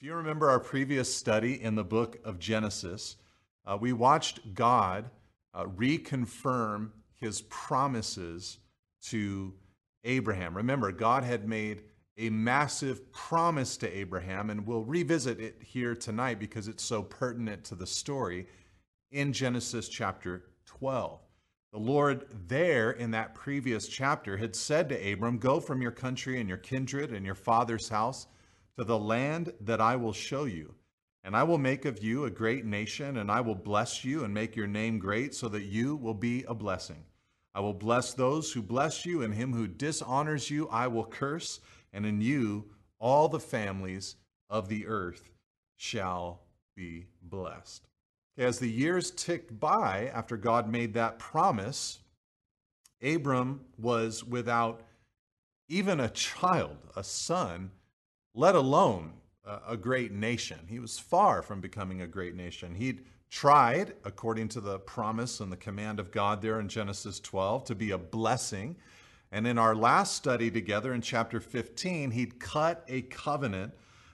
If you remember our previous study in the book of Genesis, uh, we watched God uh, reconfirm his promises to Abraham. Remember, God had made a massive promise to Abraham, and we'll revisit it here tonight because it's so pertinent to the story in Genesis chapter 12. The Lord, there in that previous chapter, had said to Abram, Go from your country and your kindred and your father's house to the land that I will show you. And I will make of you a great nation, and I will bless you and make your name great, so that you will be a blessing. I will bless those who bless you, and him who dishonors you I will curse, and in you all the families of the earth shall be blessed. As the years ticked by after God made that promise, Abram was without even a child, a son, let alone a great nation. He was far from becoming a great nation. He'd tried, according to the promise and the command of God there in Genesis 12, to be a blessing. And in our last study together in chapter 15, he'd cut a covenant,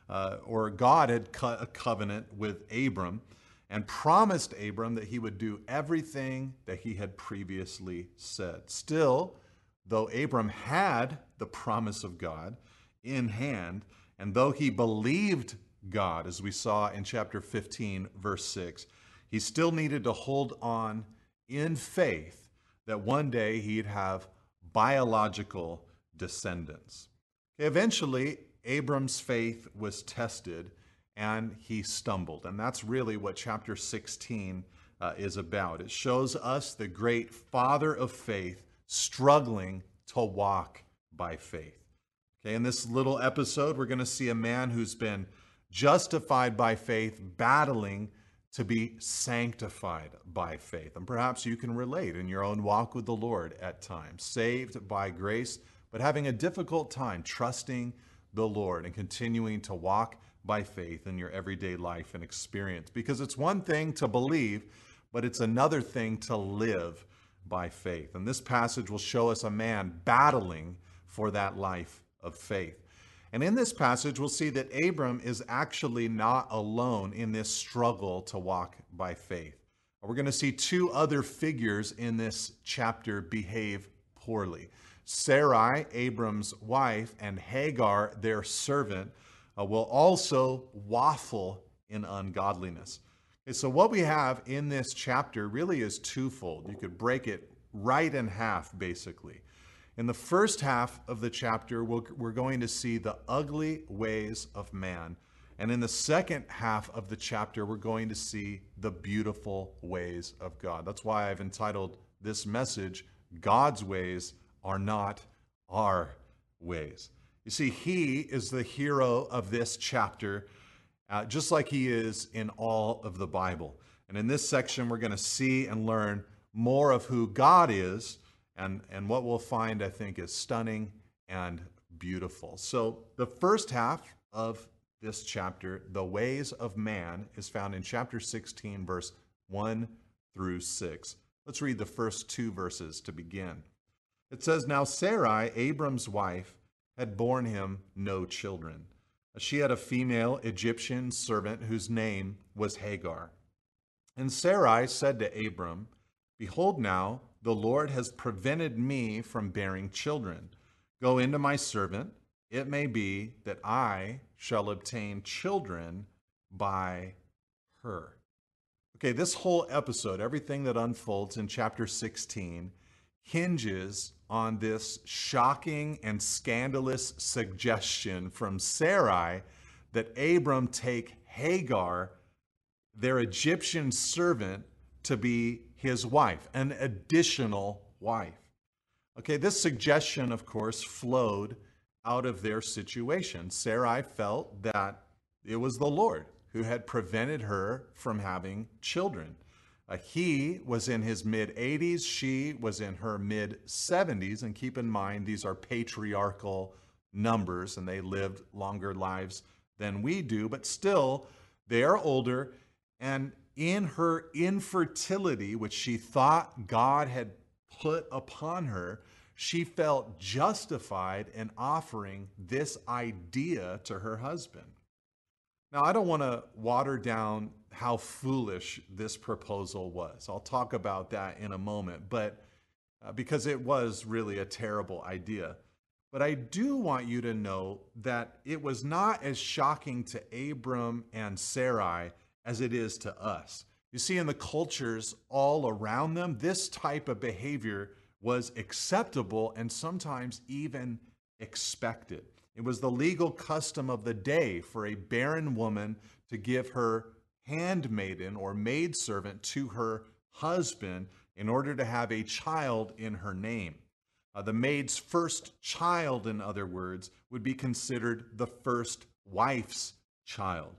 uh, or God had cut a covenant with Abram and promised Abram that he would do everything that he had previously said. Still, though Abram had the promise of God in hand, and though he believed God, as we saw in chapter 15, verse 6, he still needed to hold on in faith that one day he'd have biological descendants. Eventually, Abram's faith was tested and he stumbled. And that's really what chapter 16 uh, is about. It shows us the great father of faith struggling to walk by faith. Okay, in this little episode, we're going to see a man who's been justified by faith, battling to be sanctified by faith. And perhaps you can relate in your own walk with the Lord at times, saved by grace, but having a difficult time trusting the Lord and continuing to walk by faith in your everyday life and experience. Because it's one thing to believe, but it's another thing to live by faith. And this passage will show us a man battling for that life of faith. And in this passage, we'll see that Abram is actually not alone in this struggle to walk by faith. We're going to see two other figures in this chapter behave poorly. Sarai, Abram's wife, and Hagar, their servant, uh, will also waffle in ungodliness. Okay, so, what we have in this chapter really is twofold. You could break it right in half, basically. In the first half of the chapter, we're going to see the ugly ways of man. And in the second half of the chapter, we're going to see the beautiful ways of God. That's why I've entitled this message, God's Ways Are Not Our Ways. You see, He is the hero of this chapter, uh, just like He is in all of the Bible. And in this section, we're going to see and learn more of who God is and, and what we'll find, I think, is stunning and beautiful. So, the first half of this chapter, the ways of man, is found in chapter 16, verse 1 through 6. Let's read the first two verses to begin. It says, Now Sarai, Abram's wife, had borne him no children. She had a female Egyptian servant whose name was Hagar. And Sarai said to Abram, Behold, now the Lord has prevented me from bearing children. Go into my servant. It may be that I shall obtain children by her. Okay, this whole episode, everything that unfolds in chapter 16, hinges on this shocking and scandalous suggestion from Sarai that Abram take Hagar, their Egyptian servant, to be his wife, an additional wife. Okay, this suggestion, of course, flowed out of their situation. Sarai felt that it was the Lord who had prevented her from having children. Uh, he was in his mid 80s, she was in her mid 70s. And keep in mind, these are patriarchal numbers and they lived longer lives than we do, but still, they are older. And in her infertility, which she thought God had put upon her, she felt justified in offering this idea to her husband. Now, I don't want to water down how foolish this proposal was. I'll talk about that in a moment, but uh, because it was really a terrible idea. But I do want you to know that it was not as shocking to Abram and Sarai as it is to us. You see, in the cultures all around them, this type of behavior was acceptable and sometimes even expected. It was the legal custom of the day for a barren woman to give her handmaiden or maidservant to her husband in order to have a child in her name. Uh, the maid's first child, in other words, would be considered the first wife's child.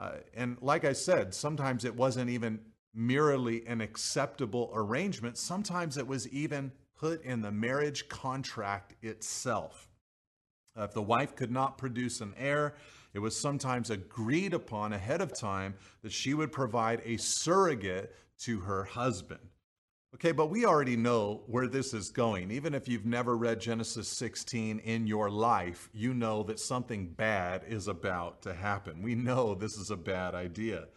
Uh, and like I said, sometimes it wasn't even merely an acceptable arrangement, sometimes it was even put in the marriage contract itself. Uh, if the wife could not produce an heir, it was sometimes agreed upon ahead of time that she would provide a surrogate to her husband. Okay, but we already know where this is going. Even if you've never read Genesis 16 in your life, you know that something bad is about to happen. We know this is a bad idea.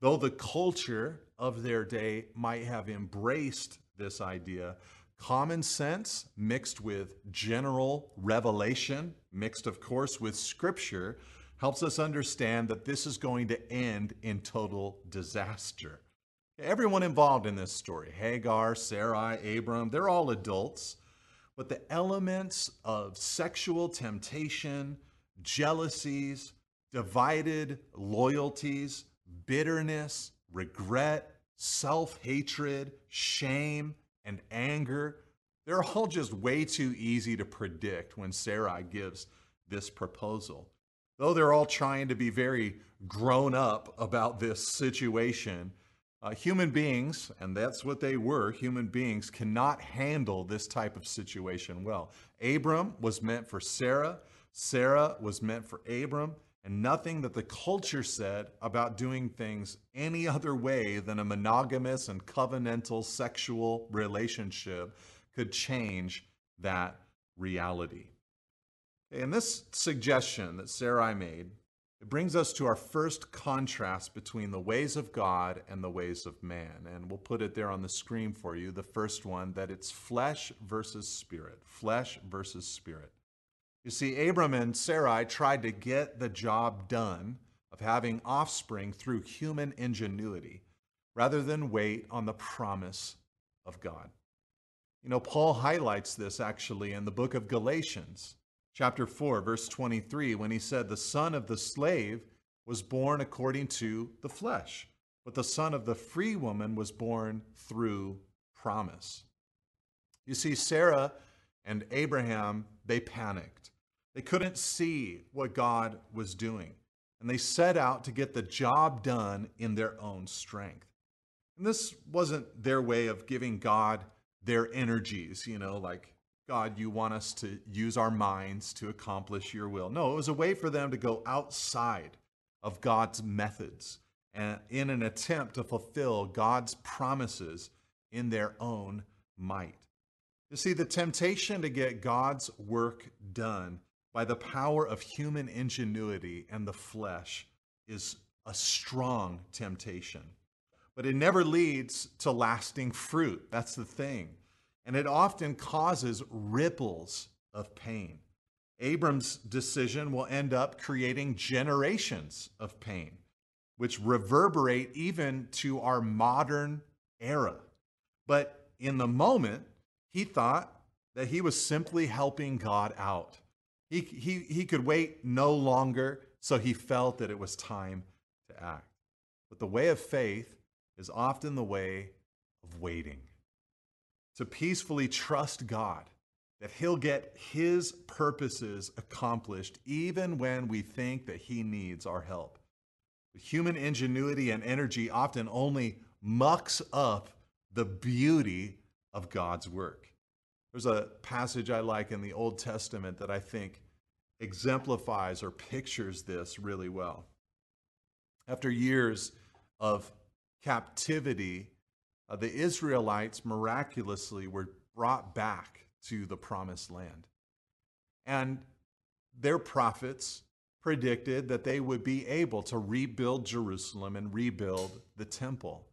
Though the culture of their day might have embraced this idea, common sense mixed with general revelation, mixed, of course, with scripture, helps us understand that this is going to end in total disaster. Everyone involved in this story Hagar, Sarai, Abram they're all adults. But the elements of sexual temptation, jealousies, divided loyalties, bitterness, regret, self hatred, shame, and anger, they're all just way too easy to predict when Sarai gives this proposal. Though they're all trying to be very grown up about this situation, uh, human beings, and that's what they were, human beings cannot handle this type of situation well. Abram was meant for Sarah, Sarah was meant for Abram, and nothing that the culture said about doing things any other way than a monogamous and covenantal sexual relationship could change that reality. And this suggestion that Sarai made it brings us to our first contrast between the ways of God and the ways of man. And we'll put it there on the screen for you. The first one that it's flesh versus spirit. Flesh versus spirit. You see, Abram and Sarai tried to get the job done of having offspring through human ingenuity rather than wait on the promise of God. You know, Paul highlights this actually in the book of Galatians chapter 4, verse 23, when he said, The son of the slave was born according to the flesh, but the son of the free woman was born through promise. You see, Sarah and Abraham, they panicked. They couldn't see what God was doing, and they set out to get the job done in their own strength. And this wasn't their way of giving God their energies, you know, like God, you want us to use our minds to accomplish your will. No, it was a way for them to go outside of God's methods and in an attempt to fulfill God's promises in their own might. You see, the temptation to get God's work done by the power of human ingenuity and the flesh is a strong temptation. But it never leads to lasting fruit. That's the thing and it often causes ripples of pain. Abram's decision will end up creating generations of pain, which reverberate even to our modern era. But in the moment, he thought that he was simply helping God out. He, he, he could wait no longer, so he felt that it was time to act. But the way of faith is often the way of waiting to peacefully trust God that He'll get His purposes accomplished even when we think that He needs our help. Human ingenuity and energy often only mucks up the beauty of God's work. There's a passage I like in the Old Testament that I think exemplifies or pictures this really well. After years of captivity uh, the Israelites miraculously were brought back to the promised land. And their prophets predicted that they would be able to rebuild Jerusalem and rebuild the temple.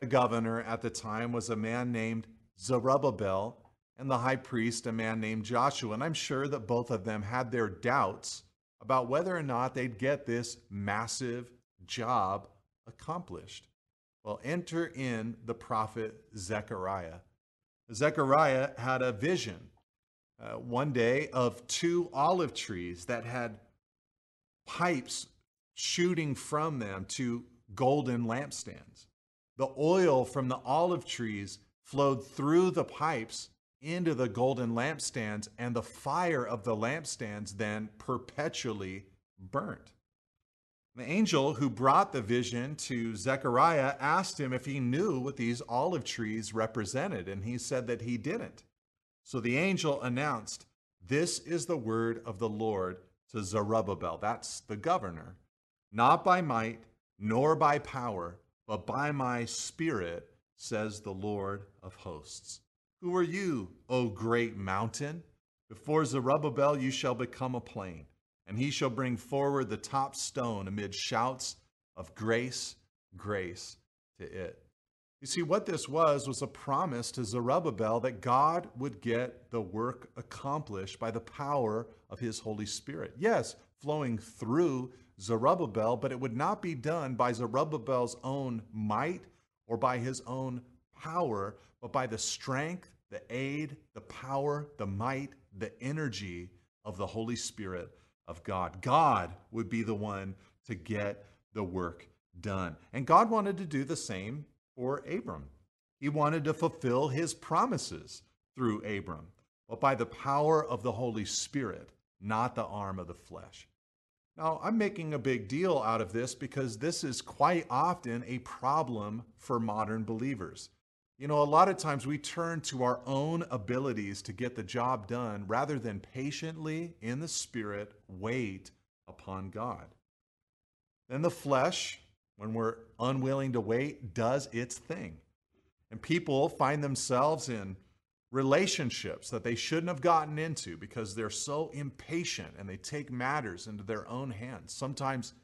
The governor at the time was a man named Zerubbabel, and the high priest, a man named Joshua. And I'm sure that both of them had their doubts about whether or not they'd get this massive job accomplished. Well, enter in the prophet Zechariah. Zechariah had a vision uh, one day of two olive trees that had pipes shooting from them to golden lampstands. The oil from the olive trees flowed through the pipes into the golden lampstands, and the fire of the lampstands then perpetually burnt. The angel who brought the vision to Zechariah asked him if he knew what these olive trees represented, and he said that he didn't. So the angel announced, This is the word of the Lord to Zerubbabel, that's the governor, not by might nor by power, but by my spirit, says the Lord of hosts. Who are you, O great mountain? Before Zerubbabel you shall become a plain and he shall bring forward the top stone amid shouts of grace, grace to it. You see, what this was was a promise to Zerubbabel that God would get the work accomplished by the power of his Holy Spirit. Yes, flowing through Zerubbabel, but it would not be done by Zerubbabel's own might or by his own power, but by the strength, the aid, the power, the might, the energy of the Holy Spirit of God. God would be the one to get the work done. And God wanted to do the same for Abram. He wanted to fulfill his promises through Abram, but by the power of the Holy Spirit, not the arm of the flesh. Now, I'm making a big deal out of this because this is quite often a problem for modern believers. You know, a lot of times we turn to our own abilities to get the job done rather than patiently, in the Spirit, wait upon God. Then the flesh, when we're unwilling to wait, does its thing. And people find themselves in relationships that they shouldn't have gotten into because they're so impatient and they take matters into their own hands, sometimes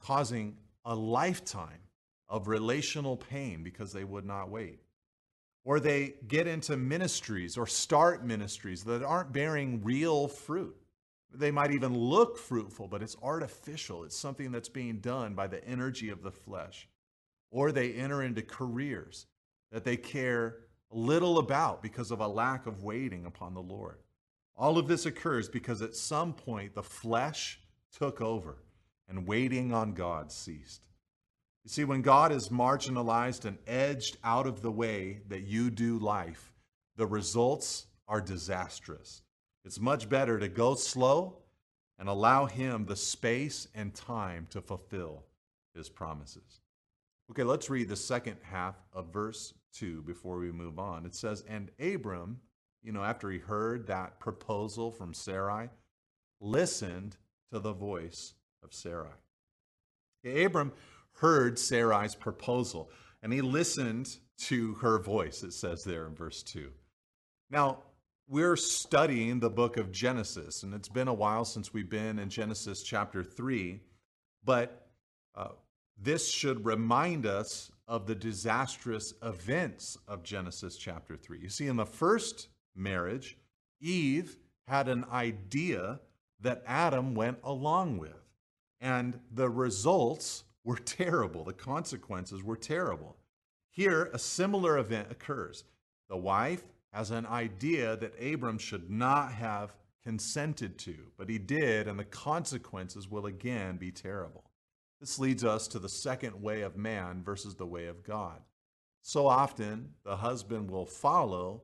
causing a lifetime of relational pain because they would not wait. Or they get into ministries or start ministries that aren't bearing real fruit. They might even look fruitful, but it's artificial. It's something that's being done by the energy of the flesh. Or they enter into careers that they care little about because of a lack of waiting upon the Lord. All of this occurs because at some point the flesh took over and waiting on God ceased. You see, when God is marginalized and edged out of the way that you do life, the results are disastrous. It's much better to go slow and allow Him the space and time to fulfill His promises. Okay, let's read the second half of verse 2 before we move on. It says, And Abram, you know, after he heard that proposal from Sarai, listened to the voice of Sarai. Abram heard Sarai's proposal and he listened to her voice, it says there in verse 2. Now, we're studying the book of Genesis, and it's been a while since we've been in Genesis chapter 3, but uh, this should remind us of the disastrous events of Genesis chapter 3. You see, in the first marriage, Eve had an idea that Adam went along with, and the results were terrible. The consequences were terrible. Here, a similar event occurs. The wife has an idea that Abram should not have consented to, but he did, and the consequences will again be terrible. This leads us to the second way of man versus the way of God. So often, the husband will follow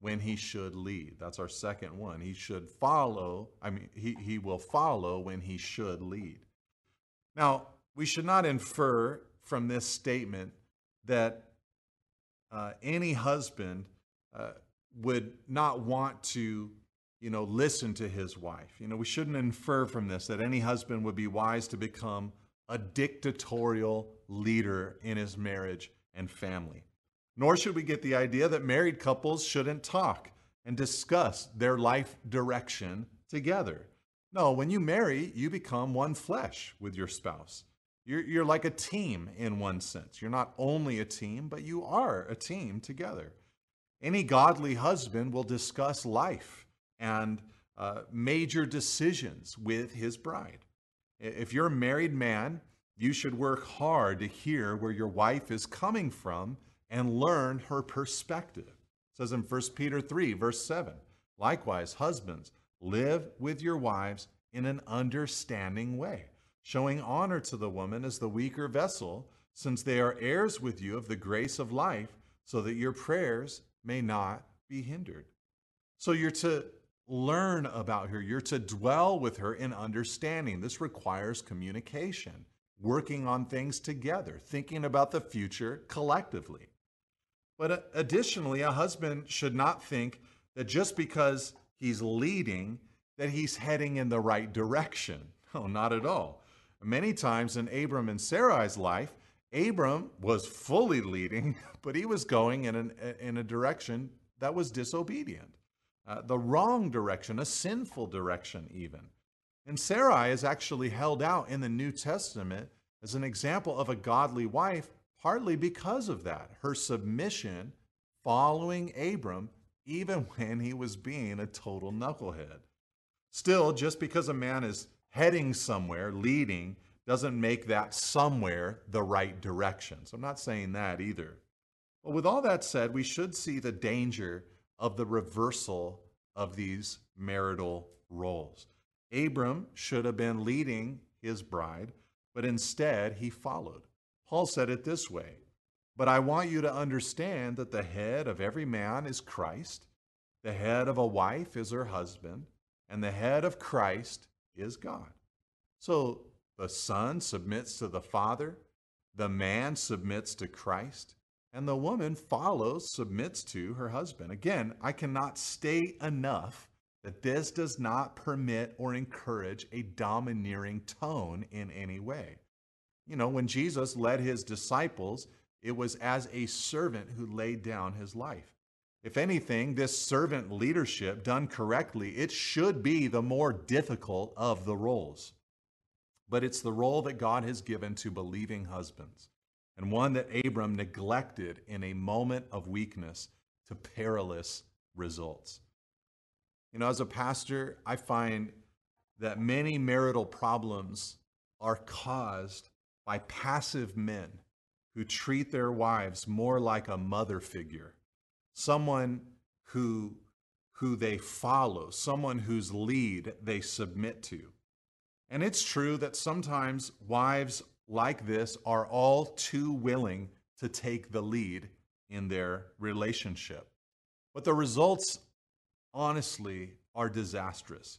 when he should lead. That's our second one. He should follow, I mean, he, he will follow when he should lead. Now, we should not infer from this statement that uh, any husband uh, would not want to you know listen to his wife. You know we shouldn't infer from this that any husband would be wise to become a dictatorial leader in his marriage and family. Nor should we get the idea that married couples shouldn't talk and discuss their life direction together. No, when you marry, you become one flesh with your spouse. You're, you're like a team in one sense. You're not only a team, but you are a team together. Any godly husband will discuss life and uh, major decisions with his bride. If you're a married man, you should work hard to hear where your wife is coming from and learn her perspective. It says in 1 Peter 3, verse 7 Likewise, husbands, live with your wives in an understanding way, showing honor to the woman as the weaker vessel, since they are heirs with you of the grace of life, so that your prayers may not be hindered. So you're to learn about her, you're to dwell with her in understanding. This requires communication, working on things together, thinking about the future collectively. But uh, additionally, a husband should not think that just because he's leading, that he's heading in the right direction. No, not at all. Many times in Abram and Sarai's life, Abram was fully leading, but he was going in, an, in a direction that was disobedient, uh, the wrong direction, a sinful direction, even. And Sarai is actually held out in the New Testament as an example of a godly wife, partly because of that. Her submission following Abram, even when he was being a total knucklehead. Still, just because a man is heading somewhere, leading, doesn't make that somewhere the right direction. So I'm not saying that either. But with all that said, we should see the danger of the reversal of these marital roles. Abram should have been leading his bride, but instead he followed. Paul said it this way But I want you to understand that the head of every man is Christ, the head of a wife is her husband, and the head of Christ is God. So the Son submits to the Father, the man submits to Christ, and the woman follows, submits to her husband. Again, I cannot state enough that this does not permit or encourage a domineering tone in any way. You know, when Jesus led his disciples, it was as a servant who laid down his life. If anything, this servant leadership done correctly, it should be the more difficult of the roles but it's the role that God has given to believing husbands, and one that Abram neglected in a moment of weakness to perilous results. You know, as a pastor, I find that many marital problems are caused by passive men who treat their wives more like a mother figure, someone who, who they follow, someone whose lead they submit to. And it's true that sometimes wives like this are all too willing to take the lead in their relationship. But the results, honestly, are disastrous.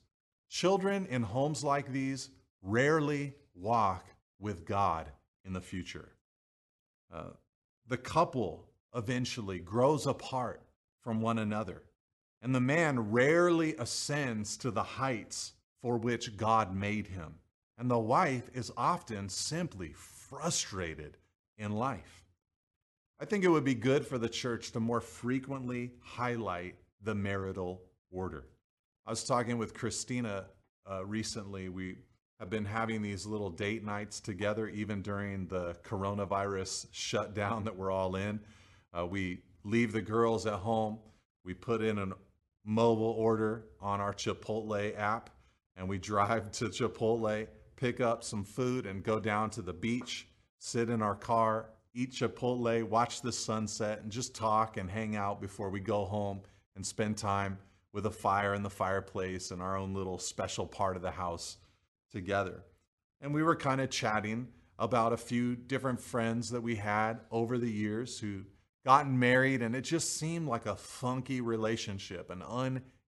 Children in homes like these rarely walk with God in the future. Uh, the couple eventually grows apart from one another, and the man rarely ascends to the heights for which God made him. And the wife is often simply frustrated in life. I think it would be good for the church to more frequently highlight the marital order. I was talking with Christina uh, recently. We have been having these little date nights together, even during the coronavirus shutdown that we're all in. Uh, we leave the girls at home. We put in a mobile order on our Chipotle app and we drive to Chipotle, pick up some food, and go down to the beach, sit in our car, eat Chipotle, watch the sunset, and just talk and hang out before we go home and spend time with a fire in the fireplace and our own little special part of the house together. And we were kind of chatting about a few different friends that we had over the years who gotten married, and it just seemed like a funky relationship, an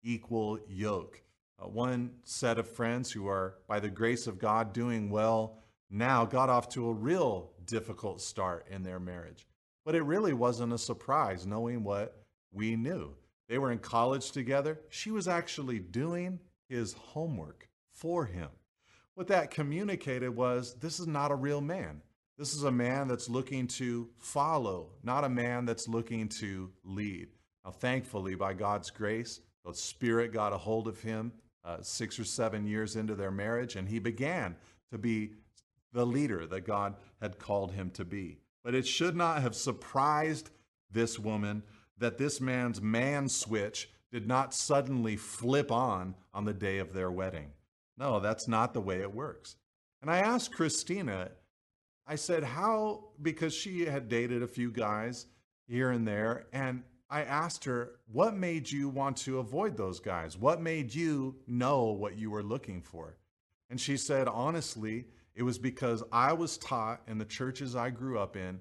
unequal yoke uh, one set of friends who are, by the grace of God, doing well now got off to a real difficult start in their marriage. But it really wasn't a surprise knowing what we knew. They were in college together. She was actually doing his homework for him. What that communicated was this is not a real man. This is a man that's looking to follow, not a man that's looking to lead. Now, thankfully, by God's grace, the Spirit got a hold of him uh, six or seven years into their marriage, and he began to be the leader that God had called him to be. But it should not have surprised this woman that this man's man switch did not suddenly flip on on the day of their wedding. No, that's not the way it works. And I asked Christina, I said, how, because she had dated a few guys here and there, and I asked her, what made you want to avoid those guys? What made you know what you were looking for? And she said, honestly, it was because I was taught in the churches I grew up in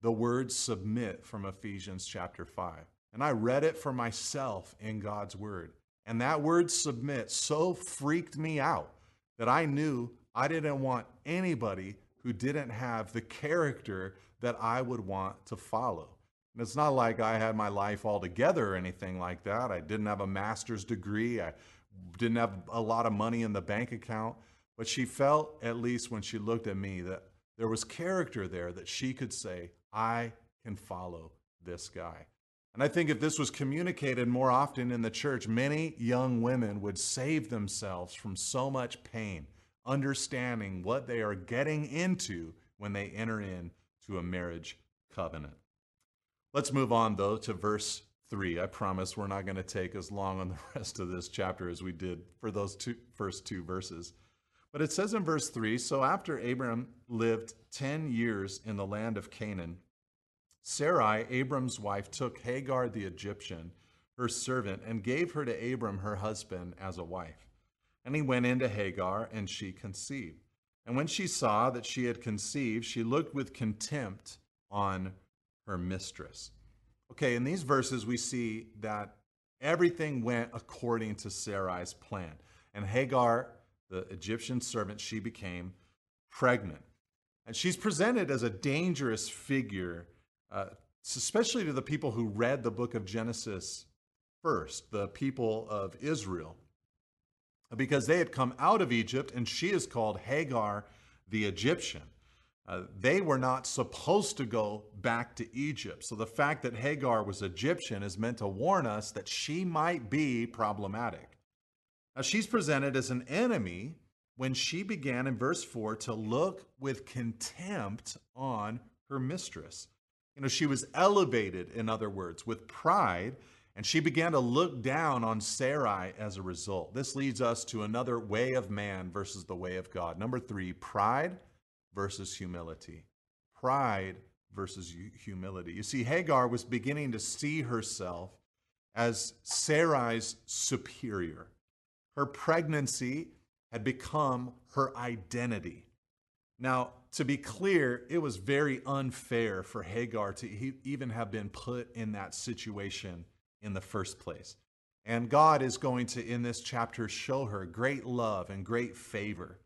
the word submit from Ephesians chapter 5. And I read it for myself in God's word. And that word submit so freaked me out that I knew I didn't want anybody who didn't have the character that I would want to follow. And it's not like I had my life all together or anything like that. I didn't have a master's degree. I didn't have a lot of money in the bank account. But she felt, at least when she looked at me, that there was character there that she could say, I can follow this guy. And I think if this was communicated more often in the church, many young women would save themselves from so much pain, understanding what they are getting into when they enter into a marriage covenant. Let's move on, though, to verse 3. I promise we're not going to take as long on the rest of this chapter as we did for those two, first two verses. But it says in verse 3 So after Abram lived 10 years in the land of Canaan, Sarai, Abram's wife, took Hagar the Egyptian, her servant, and gave her to Abram, her husband, as a wife. And he went into Hagar, and she conceived. And when she saw that she had conceived, she looked with contempt on her mistress. Okay, in these verses, we see that everything went according to Sarai's plan. And Hagar the Egyptian servant, she became pregnant. And she's presented as a dangerous figure, uh, especially to the people who read the book of Genesis first, the people of Israel, because they had come out of Egypt, and she is called Hagar the Egyptian. Uh, they were not supposed to go back to Egypt. So the fact that Hagar was Egyptian is meant to warn us that she might be problematic. Now, she's presented as an enemy when she began in verse 4 to look with contempt on her mistress. You know, she was elevated, in other words, with pride, and she began to look down on Sarai as a result. This leads us to another way of man versus the way of God. Number three, pride versus humility. Pride versus humility. You see, Hagar was beginning to see herself as Sarai's superior. Her pregnancy had become her identity. Now, to be clear, it was very unfair for Hagar to even have been put in that situation in the first place. And God is going to, in this chapter, show her great love and great favor.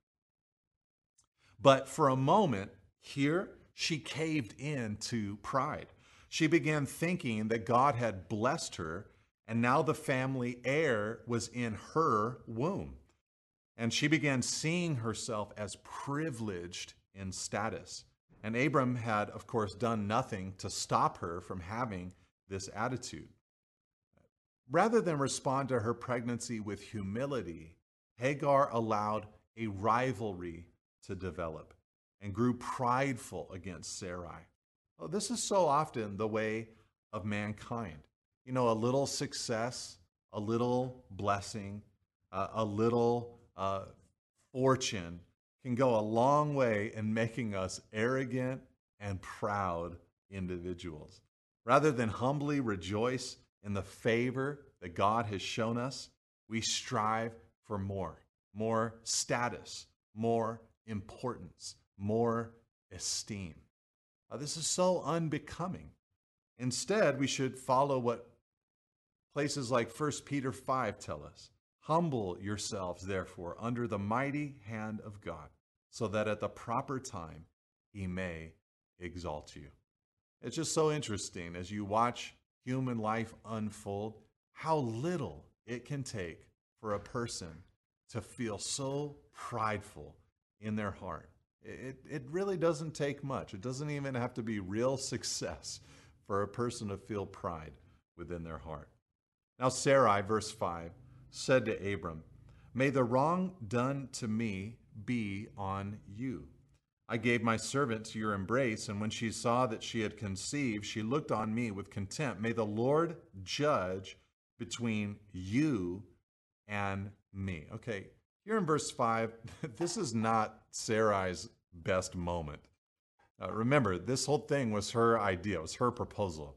But for a moment, here, she caved in to pride. She began thinking that God had blessed her and now the family heir was in her womb. And she began seeing herself as privileged in status. And Abram had, of course, done nothing to stop her from having this attitude. Rather than respond to her pregnancy with humility, Hagar allowed a rivalry to develop and grew prideful against Sarai. Oh, this is so often the way of mankind you know, a little success, a little blessing, uh, a little uh, fortune can go a long way in making us arrogant and proud individuals. Rather than humbly rejoice in the favor that God has shown us, we strive for more more status, more importance, more esteem. Uh, this is so unbecoming. Instead, we should follow what Places like 1 Peter 5 tell us Humble yourselves, therefore, under the mighty hand of God, so that at the proper time he may exalt you. It's just so interesting as you watch human life unfold, how little it can take for a person to feel so prideful in their heart. It, it really doesn't take much. It doesn't even have to be real success for a person to feel pride within their heart. Now Sarai, verse 5, said to Abram, May the wrong done to me be on you. I gave my servant to your embrace, and when she saw that she had conceived, she looked on me with contempt. May the Lord judge between you and me. Okay, here in verse 5, this is not Sarai's best moment. Uh, remember, this whole thing was her idea, it was her proposal.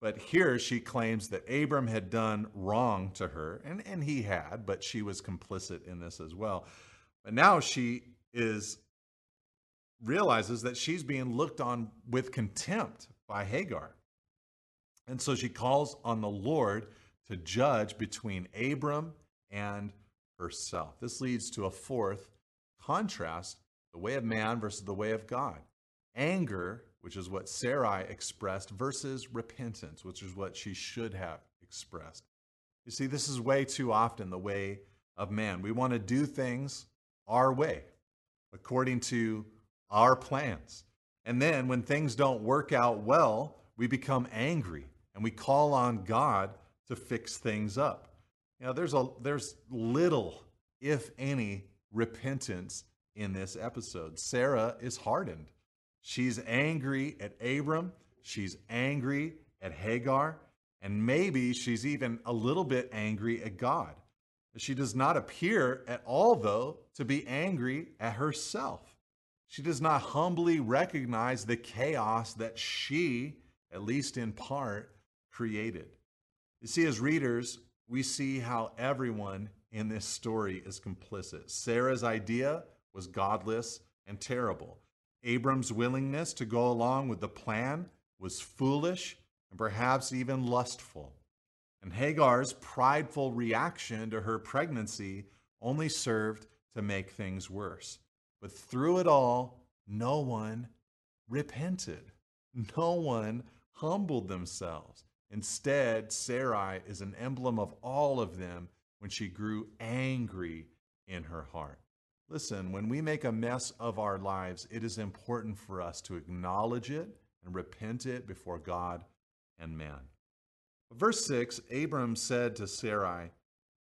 But here she claims that Abram had done wrong to her, and, and he had, but she was complicit in this as well. But now she is realizes that she's being looked on with contempt by Hagar. And so she calls on the Lord to judge between Abram and herself. This leads to a fourth contrast the way of man versus the way of God. Anger, which is what Sarai expressed, versus repentance, which is what she should have expressed. You see, this is way too often the way of man. We want to do things our way, according to our plans. And then when things don't work out well, we become angry and we call on God to fix things up. You know, there's a there's little, if any, repentance in this episode. Sarah is hardened. She's angry at Abram, she's angry at Hagar, and maybe she's even a little bit angry at God. She does not appear at all, though, to be angry at herself. She does not humbly recognize the chaos that she, at least in part, created. You see, as readers, we see how everyone in this story is complicit. Sarah's idea was godless and terrible. Abram's willingness to go along with the plan was foolish and perhaps even lustful. And Hagar's prideful reaction to her pregnancy only served to make things worse. But through it all, no one repented. No one humbled themselves. Instead, Sarai is an emblem of all of them when she grew angry in her heart. Listen, when we make a mess of our lives, it is important for us to acknowledge it and repent it before God and man. Verse 6 Abram said to Sarai,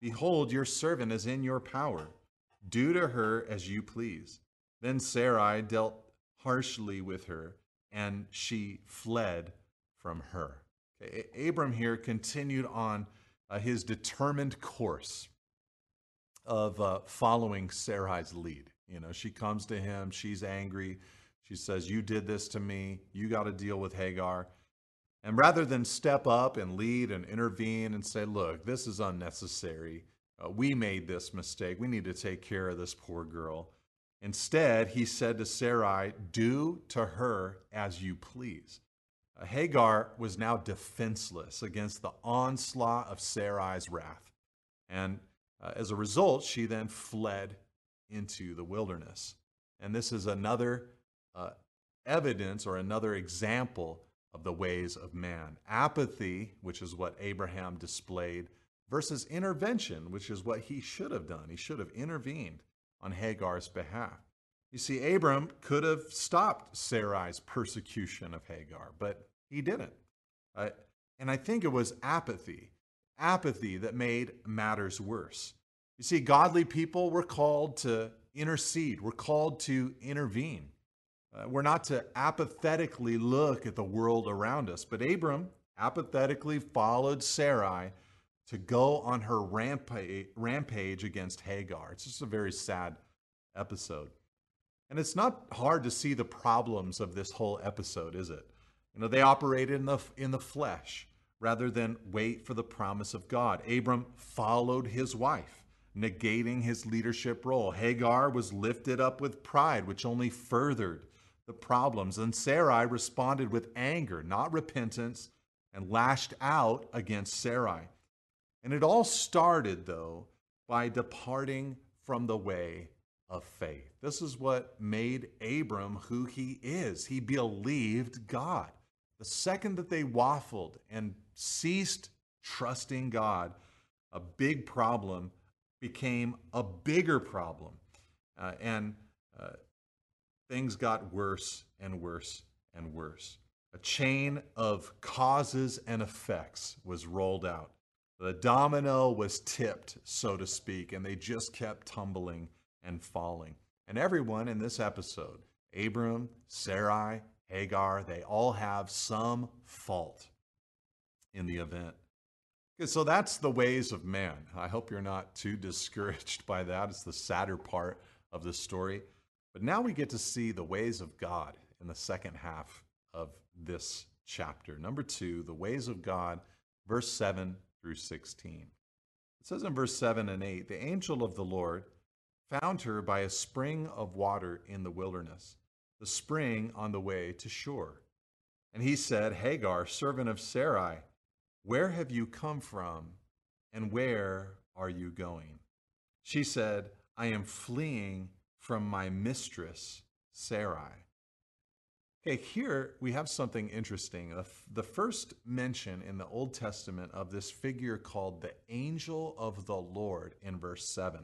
Behold, your servant is in your power. Do to her as you please. Then Sarai dealt harshly with her, and she fled from her. Abram here continued on uh, his determined course of uh, following Sarai's lead. You know, she comes to him, she's angry. She says, You did this to me. You got to deal with Hagar. And rather than step up and lead and intervene and say, Look, this is unnecessary. Uh, we made this mistake. We need to take care of this poor girl. Instead, he said to Sarai, Do to her as you please. Uh, Hagar was now defenseless against the onslaught of Sarai's wrath. And uh, as a result, she then fled into the wilderness. And this is another uh, evidence or another example of the ways of man. Apathy, which is what Abraham displayed, versus intervention, which is what he should have done. He should have intervened on Hagar's behalf. You see, Abram could have stopped Sarai's persecution of Hagar, but he didn't. Uh, and I think it was apathy, apathy that made matters worse. You see, godly people were called to intercede, we're called to intervene. Uh, we're not to apathetically look at the world around us. But Abram apathetically followed Sarai to go on her rampage, rampage against Hagar. It's just a very sad episode. And it's not hard to see the problems of this whole episode, is it? You know, they operated in the, in the flesh rather than wait for the promise of God. Abram followed his wife, negating his leadership role. Hagar was lifted up with pride, which only furthered the problems. And Sarai responded with anger, not repentance, and lashed out against Sarai. And it all started, though, by departing from the way of faith. This is what made Abram who he is. He believed God. The second that they waffled and ceased trusting God, a big problem became a bigger problem. Uh, and uh, things got worse and worse and worse. A chain of causes and effects was rolled out. The domino was tipped, so to speak, and they just kept tumbling and falling. And everyone in this episode, Abram, Sarai, Hagar, they all have some fault in the event. So that's the ways of man. I hope you're not too discouraged by that. It's the sadder part of the story. But now we get to see the ways of God in the second half of this chapter. Number two, the ways of God, verse 7 through 16. It says in verse 7 and 8 The angel of the Lord found her by a spring of water in the wilderness, the spring on the way to Shur. And he said, Hagar, servant of Sarai, where have you come from, and where are you going? She said, I am fleeing from my mistress, Sarai. Okay, here we have something interesting. The first mention in the Old Testament of this figure called the angel of the Lord in verse 7.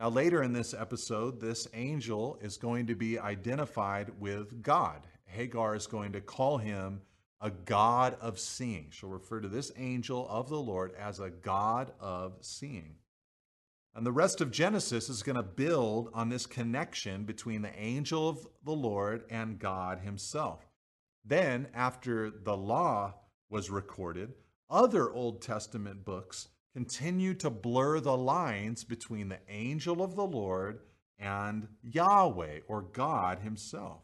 Now, later in this episode, this angel is going to be identified with God. Hagar is going to call him a God of seeing. She'll refer to this angel of the Lord as a God of seeing. And the rest of Genesis is going to build on this connection between the angel of the Lord and God himself. Then, after the law was recorded, other Old Testament books continue to blur the lines between the angel of the Lord and Yahweh or God himself.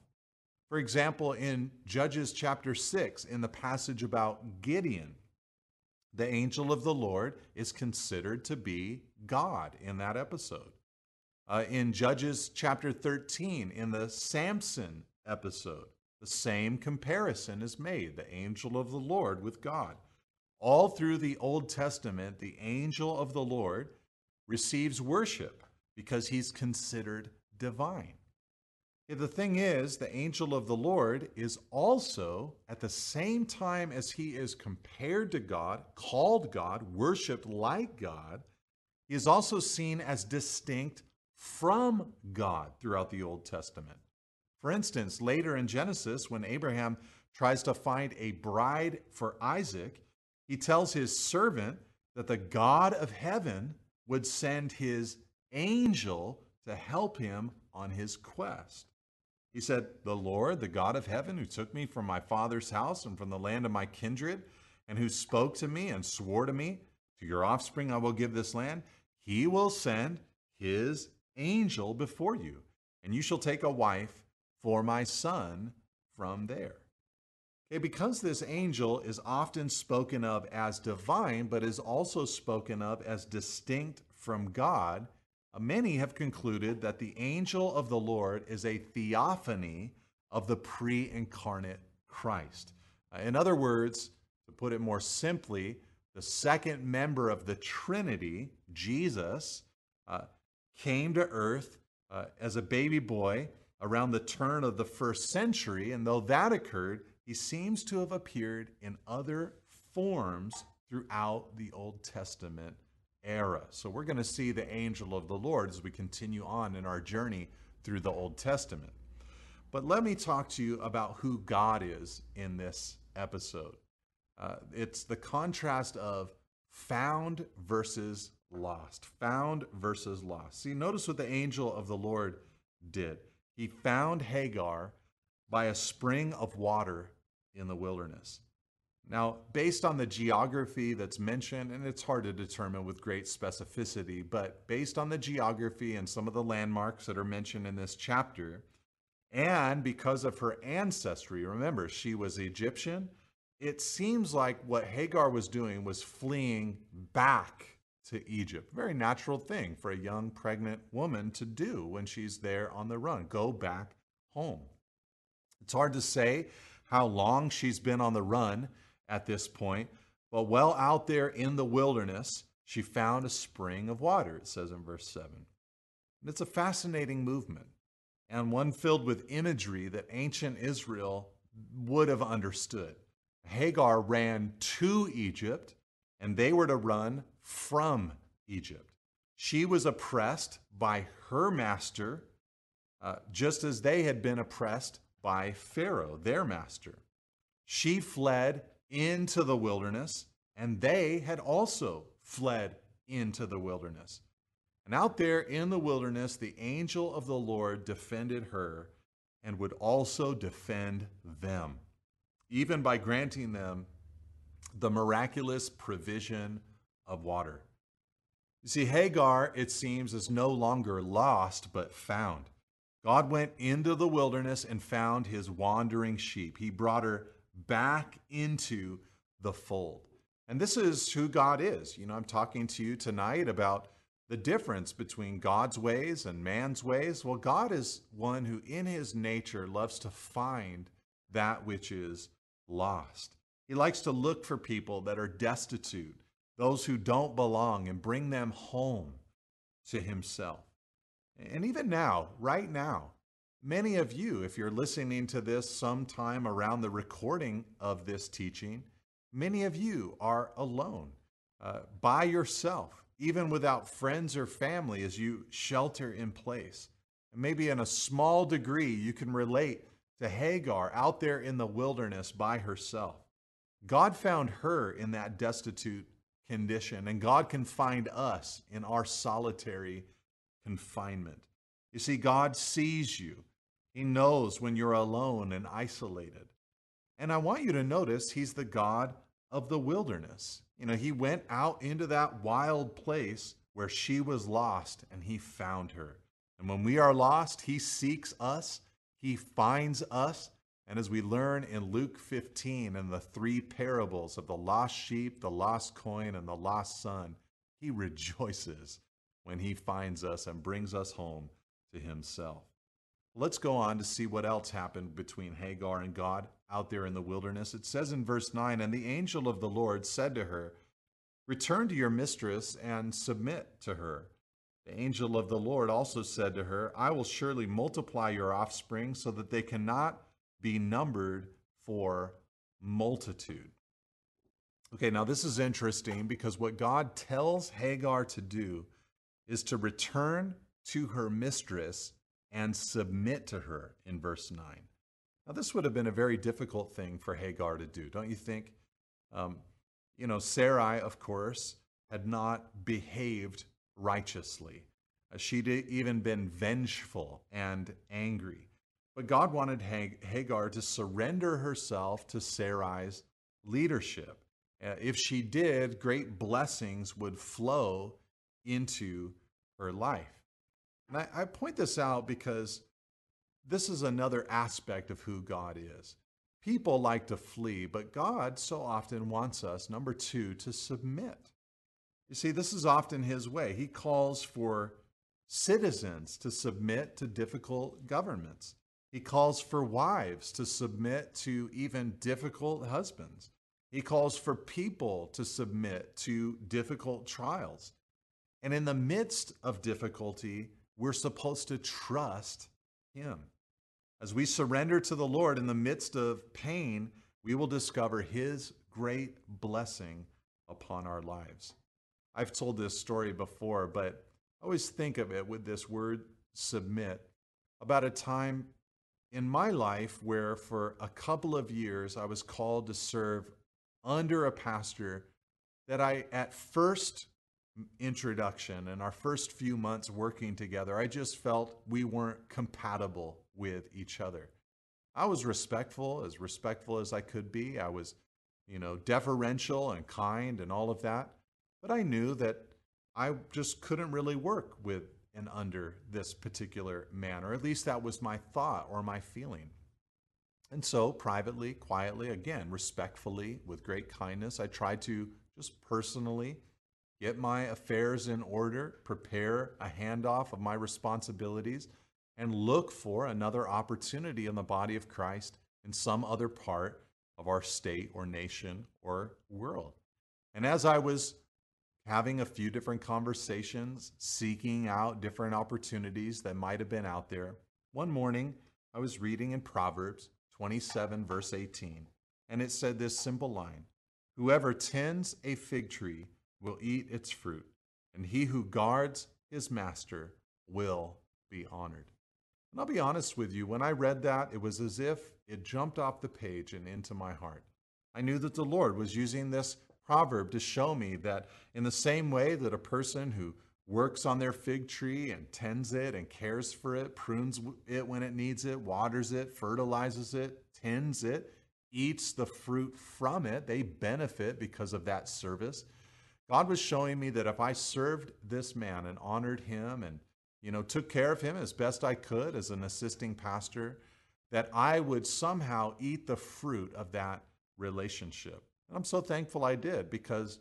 For example, in Judges chapter 6, in the passage about Gideon, the angel of the Lord is considered to be God in that episode. Uh, in Judges chapter 13, in the Samson episode, the same comparison is made the angel of the Lord with God. All through the Old Testament, the angel of the Lord receives worship because he's considered divine. The thing is, the angel of the Lord is also, at the same time as he is compared to God, called God, worshiped like God, he is also seen as distinct from God throughout the Old Testament. For instance, later in Genesis, when Abraham tries to find a bride for Isaac, he tells his servant that the God of heaven would send his angel to help him on his quest. He said, The Lord, the God of heaven, who took me from my father's house and from the land of my kindred, and who spoke to me and swore to me, To your offspring I will give this land, he will send his angel before you, and you shall take a wife for my son from there. Okay, because this angel is often spoken of as divine, but is also spoken of as distinct from God, Many have concluded that the angel of the Lord is a theophany of the pre incarnate Christ. Uh, in other words, to put it more simply, the second member of the Trinity, Jesus, uh, came to earth uh, as a baby boy around the turn of the first century. And though that occurred, he seems to have appeared in other forms throughout the Old Testament era. So we're going to see the angel of the Lord as we continue on in our journey through the Old Testament. But let me talk to you about who God is in this episode. Uh, it's the contrast of found versus lost. Found versus lost. See, notice what the angel of the Lord did. He found Hagar by a spring of water in the wilderness. Now, based on the geography that's mentioned, and it's hard to determine with great specificity, but based on the geography and some of the landmarks that are mentioned in this chapter, and because of her ancestry, remember, she was Egyptian, it seems like what Hagar was doing was fleeing back to Egypt. Very natural thing for a young pregnant woman to do when she's there on the run go back home. It's hard to say how long she's been on the run at this point. But well out there in the wilderness, she found a spring of water, it says in verse 7. And it's a fascinating movement and one filled with imagery that ancient Israel would have understood. Hagar ran to Egypt, and they were to run from Egypt. She was oppressed by her master, uh, just as they had been oppressed by Pharaoh, their master. She fled into the wilderness, and they had also fled into the wilderness. And out there in the wilderness, the angel of the Lord defended her and would also defend them, even by granting them the miraculous provision of water. You see, Hagar, it seems, is no longer lost, but found. God went into the wilderness and found his wandering sheep. He brought her back into the fold. And this is who God is. You know, I'm talking to you tonight about the difference between God's ways and man's ways. Well, God is one who, in his nature, loves to find that which is lost. He likes to look for people that are destitute, those who don't belong, and bring them home to himself. And even now, right now, many of you, if you're listening to this sometime around the recording of this teaching, many of you are alone, uh, by yourself, even without friends or family as you shelter in place. And maybe in a small degree, you can relate to Hagar out there in the wilderness by herself. God found her in that destitute condition, and God can find us in our solitary confinement. You see, God sees you. He knows when you're alone and isolated. And I want you to notice He's the God of the wilderness. You know, He went out into that wild place where she was lost and He found her. And when we are lost, He seeks us, He finds us. And as we learn in Luke 15 and the three parables of the lost sheep, the lost coin, and the lost son, He rejoices when he finds us and brings us home to himself. Let's go on to see what else happened between Hagar and God out there in the wilderness. It says in verse 9 And the angel of the Lord said to her, Return to your mistress and submit to her. The angel of the Lord also said to her, I will surely multiply your offspring so that they cannot be numbered for multitude. Okay, now this is interesting because what God tells Hagar to do is to return to her mistress and submit to her in verse 9. Now, this would have been a very difficult thing for Hagar to do, don't you think? Um, you know, Sarai, of course, had not behaved righteously. Uh, she'd even been vengeful and angry. But God wanted Hagar to surrender herself to Sarai's leadership. Uh, if she did, great blessings would flow into her life. And I, I point this out because this is another aspect of who God is. People like to flee, but God so often wants us, number two, to submit. You see, this is often his way. He calls for citizens to submit to difficult governments. He calls for wives to submit to even difficult husbands. He calls for people to submit to difficult trials. And in the midst of difficulty, we're supposed to trust Him. As we surrender to the Lord in the midst of pain, we will discover His great blessing upon our lives. I've told this story before, but I always think of it with this word submit about a time in my life where for a couple of years I was called to serve under a pastor that I at first introduction and our first few months working together, I just felt we weren't compatible with each other. I was respectful, as respectful as I could be. I was, you know, deferential and kind and all of that. But I knew that I just couldn't really work with and under this particular man, or at least that was my thought or my feeling. And so, privately, quietly, again, respectfully, with great kindness, I tried to just personally get my affairs in order, prepare a handoff of my responsibilities, and look for another opportunity in the body of Christ in some other part of our state or nation or world. And as I was having a few different conversations, seeking out different opportunities that might have been out there, one morning I was reading in Proverbs 27, verse 18, and it said this simple line Whoever tends a fig tree will eat its fruit, and he who guards his master will be honored. And I'll be honest with you, when I read that, it was as if it jumped off the page and into my heart. I knew that the Lord was using this proverb to show me that in the same way that a person who works on their fig tree and tends it and cares for it, prunes it when it needs it, waters it, fertilizes it, tends it, eats the fruit from it, they benefit because of that service. God was showing me that if I served this man and honored him and you know took care of him as best I could as an assisting pastor, that I would somehow eat the fruit of that relationship. And I'm so thankful I did because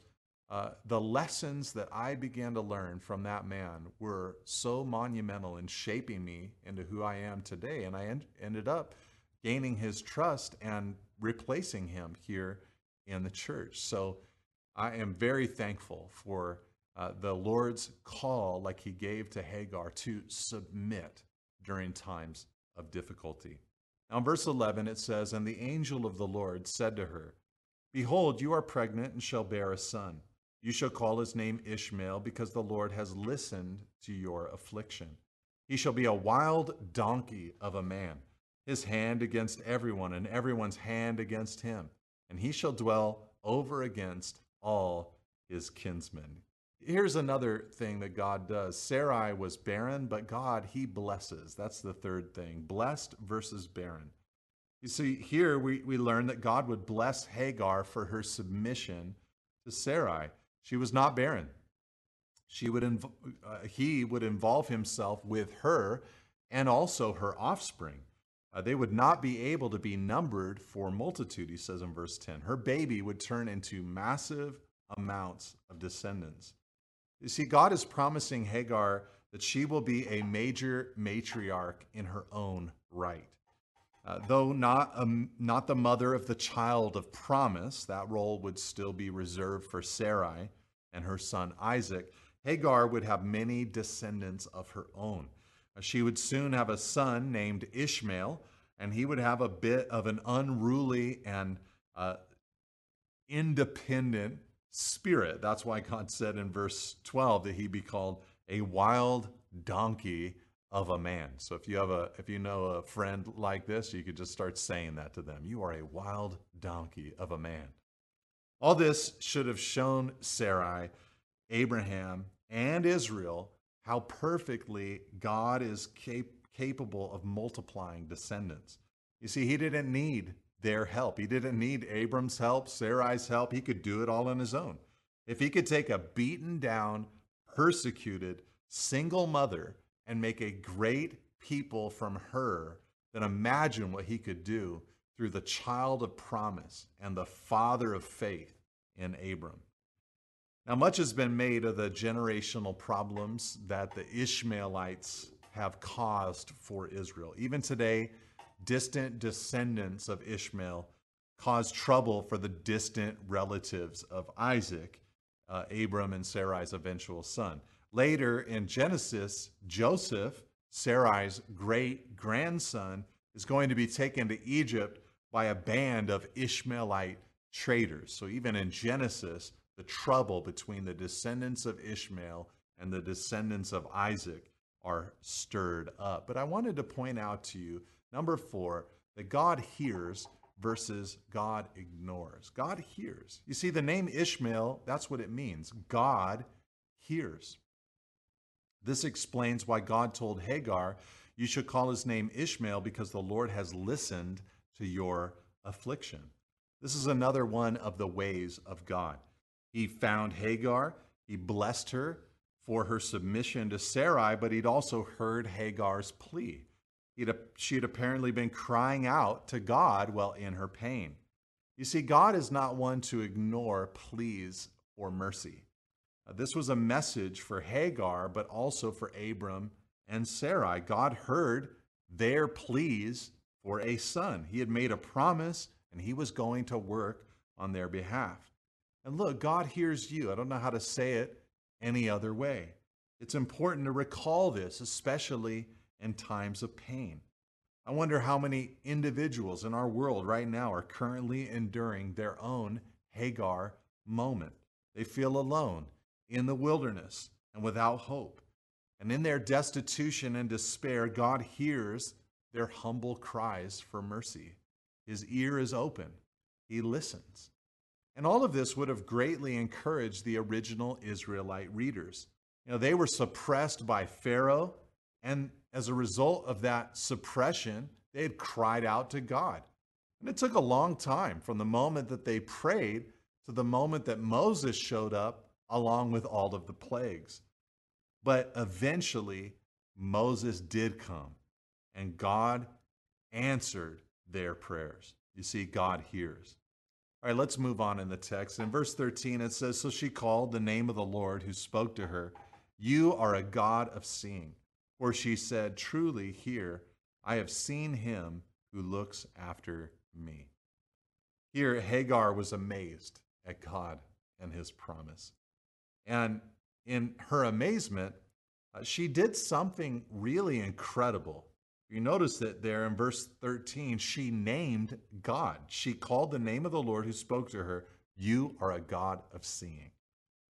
uh, the lessons that I began to learn from that man were so monumental in shaping me into who I am today. And I en- ended up gaining his trust and replacing him here in the church. So I am very thankful for uh, the Lord's call, like he gave to Hagar, to submit during times of difficulty. Now, in verse 11, it says, And the angel of the Lord said to her, Behold, you are pregnant and shall bear a son. You shall call his name Ishmael, because the Lord has listened to your affliction. He shall be a wild donkey of a man, his hand against everyone, and everyone's hand against him. And he shall dwell over against all his kinsmen. Here's another thing that God does. Sarai was barren, but God, he blesses. That's the third thing blessed versus barren. You see, here we, we learn that God would bless Hagar for her submission to Sarai. She was not barren. She would inv- uh, he would involve himself with her and also her offspring. Uh, they would not be able to be numbered for multitude, he says in verse 10. Her baby would turn into massive amounts of descendants. You see, God is promising Hagar that she will be a major matriarch in her own right. Uh, though not, um, not the mother of the child of promise, that role would still be reserved for Sarai and her son Isaac. Hagar would have many descendants of her own. Uh, she would soon have a son named Ishmael, and he would have a bit of an unruly and uh, independent spirit. That's why God said in verse 12 that he be called a wild donkey of a man. So if you have a if you know a friend like this, you could just start saying that to them. You are a wild donkey of a man. All this should have shown Sarai, Abraham, and Israel how perfectly God is cap- capable of multiplying descendants. You see, he didn't need their help. He didn't need Abram's help, Sarai's help. He could do it all on his own. If he could take a beaten down, persecuted, single mother and make a great people from her, then imagine what he could do through the child of promise and the father of faith in Abram. Now, much has been made of the generational problems that the Ishmaelites have caused for Israel. Even today, distant descendants of Ishmael cause trouble for the distant relatives of Isaac, uh, Abram and Sarai's eventual son. Later in Genesis, Joseph, Sarai's great grandson, is going to be taken to Egypt by a band of Ishmaelite traders. So even in Genesis, the trouble between the descendants of Ishmael and the descendants of Isaac are stirred up. But I wanted to point out to you Number four, that God hears versus God ignores. God hears. You see, the name Ishmael, that's what it means. God hears. This explains why God told Hagar, You should call his name Ishmael because the Lord has listened to your affliction. This is another one of the ways of God. He found Hagar, he blessed her for her submission to Sarai, but he'd also heard Hagar's plea. He'd, she had apparently been crying out to God while in her pain. You see, God is not one to ignore pleas for mercy. Uh, this was a message for Hagar, but also for Abram and Sarai. God heard their pleas for a son. He had made a promise and he was going to work on their behalf. And look, God hears you. I don't know how to say it any other way. It's important to recall this, especially in times of pain. I wonder how many individuals in our world right now are currently enduring their own Hagar moment. They feel alone in the wilderness and without hope. And in their destitution and despair, God hears their humble cries for mercy. His ear is open, He listens. And all of this would have greatly encouraged the original Israelite readers. You know, they were suppressed by Pharaoh, and as a result of that suppression, they had cried out to God. And it took a long time from the moment that they prayed to the moment that Moses showed up along with all of the plagues. But eventually, Moses did come, and God answered their prayers. You see, God hears. All right, let's move on in the text. In verse 13, it says So she called the name of the Lord who spoke to her, You are a God of seeing. For she said, Truly, here I have seen him who looks after me. Here, Hagar was amazed at God and his promise. And in her amazement, uh, she did something really incredible. You notice that there in verse 13, she named God. She called the name of the Lord who spoke to her, You are a God of seeing.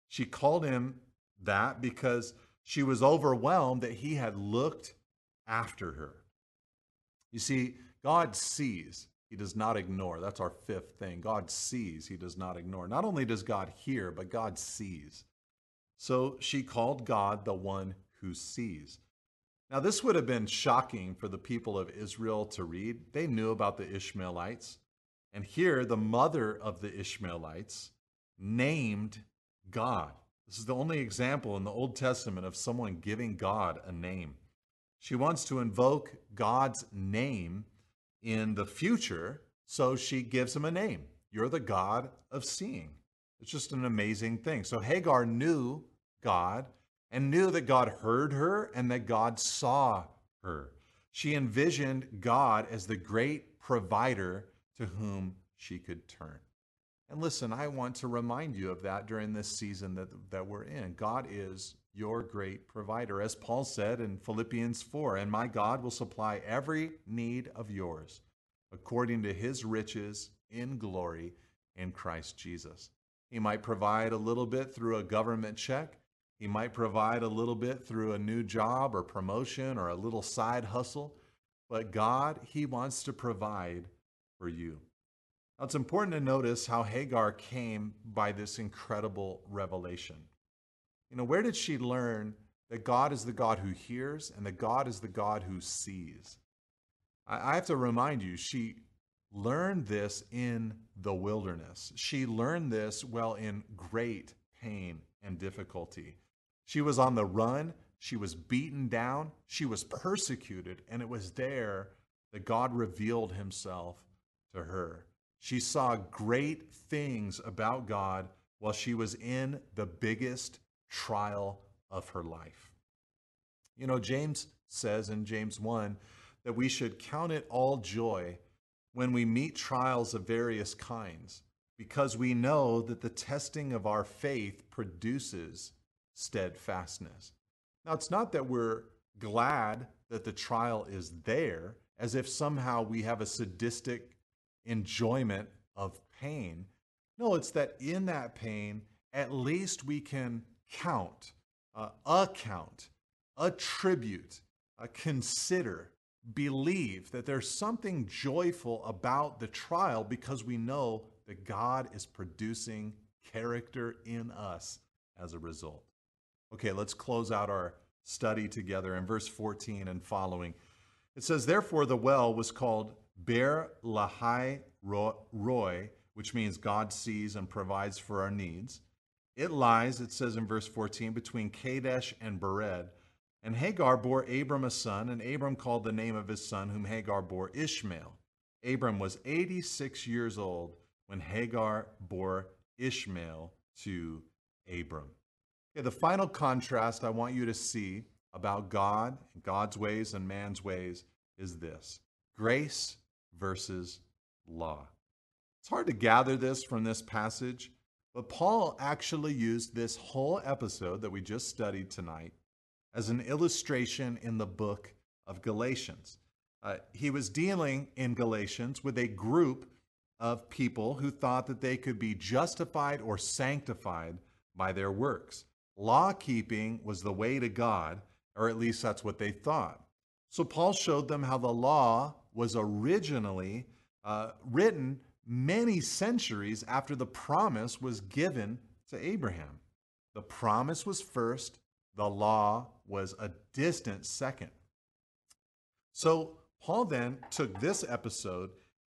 She called him that because she was overwhelmed that he had looked after her. You see, God sees, he does not ignore. That's our fifth thing. God sees, he does not ignore. Not only does God hear, but God sees. So she called God the one who sees. Now, this would have been shocking for the people of Israel to read. They knew about the Ishmaelites. And here, the mother of the Ishmaelites named God. This is the only example in the Old Testament of someone giving God a name. She wants to invoke God's name in the future, so she gives him a name. You're the God of seeing. It's just an amazing thing. So Hagar knew God and knew that God heard her and that God saw her. She envisioned God as the great provider to whom she could turn. And listen, I want to remind you of that during this season that, that we're in. God is your great provider. As Paul said in Philippians 4, and my God will supply every need of yours according to his riches in glory in Christ Jesus. He might provide a little bit through a government check. He might provide a little bit through a new job or promotion or a little side hustle. But God, He wants to provide for you. Now, it's important to notice how Hagar came by this incredible revelation. You know, where did she learn that God is the God who hears and that God is the God who sees? I have to remind you, she learned this in the wilderness. She learned this while in great pain and difficulty. She was on the run, she was beaten down, she was persecuted, and it was there that God revealed himself to her. She saw great things about God while she was in the biggest trial of her life. You know, James says in James 1 that we should count it all joy when we meet trials of various kinds, because we know that the testing of our faith produces steadfastness. Now, it's not that we're glad that the trial is there, as if somehow we have a sadistic enjoyment of pain. No, it's that in that pain, at least we can count, uh, account, attribute, uh, consider, believe that there's something joyful about the trial because we know that God is producing character in us as a result. Okay, let's close out our study together in verse 14 and following. It says, Therefore, the well was called Beer Lahai Roi, which means God sees and provides for our needs. It lies, it says in verse 14, between Kadesh and Bered. And Hagar bore Abram a son, and Abram called the name of his son, whom Hagar bore Ishmael. Abram was 86 years old when Hagar bore Ishmael to Abram. Okay, the final contrast I want you to see about God, God's ways, and man's ways is this grace versus law. It's hard to gather this from this passage, but Paul actually used this whole episode that we just studied tonight as an illustration in the book of Galatians. Uh, he was dealing in Galatians with a group of people who thought that they could be justified or sanctified by their works. Law keeping was the way to God, or at least that's what they thought. So Paul showed them how the law was originally uh, written many centuries after the promise was given to Abraham. The promise was first, the law was a distant second. So, Paul then took this episode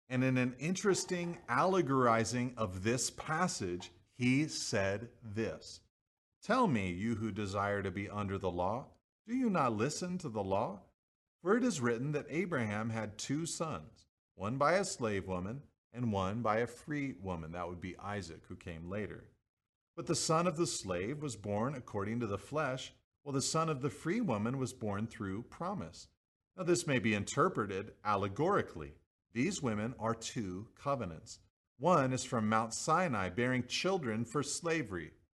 and, in an interesting allegorizing of this passage, he said this Tell me, you who desire to be under the law, do you not listen to the law? For it is written that Abraham had two sons, one by a slave woman and one by a free woman. That would be Isaac, who came later. But the son of the slave was born according to the flesh, while the son of the free woman was born through promise. Now, this may be interpreted allegorically. These women are two covenants. One is from Mount Sinai, bearing children for slavery.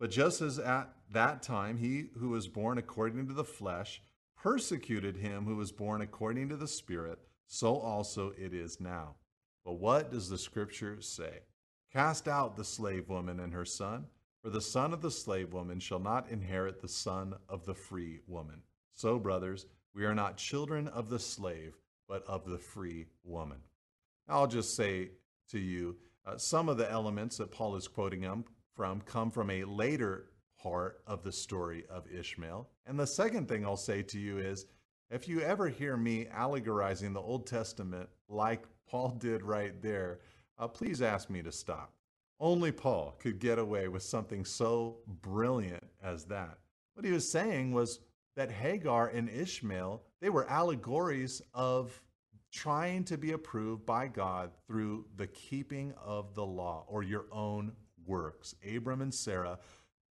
But just as at that time he who was born according to the flesh persecuted him who was born according to the Spirit, so also it is now. But what does the scripture say? Cast out the slave woman and her son, for the son of the slave woman shall not inherit the son of the free woman. So, brothers, we are not children of the slave, but of the free woman. I'll just say to you uh, some of the elements that Paul is quoting them from come from a later part of the story of Ishmael. And the second thing I'll say to you is if you ever hear me allegorizing the Old Testament like Paul did right there, uh, please ask me to stop. Only Paul could get away with something so brilliant as that. What he was saying was that Hagar and Ishmael, they were allegories of trying to be approved by God through the keeping of the law or your own works. Abram and Sarah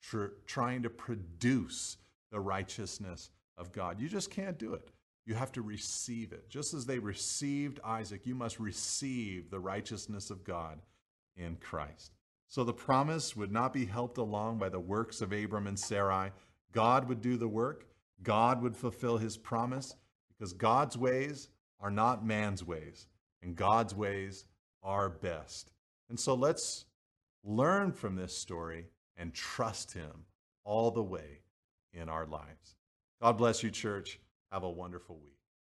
tr- trying to produce the righteousness of God. You just can't do it. You have to receive it. Just as they received Isaac, you must receive the righteousness of God in Christ. So the promise would not be helped along by the works of Abram and Sarai. God would do the work, God would fulfill his promise because God's ways are not man's ways, and God's ways are best. And so let's learn from this story and trust Him all the way in our lives. God bless you, church. Have a wonderful week.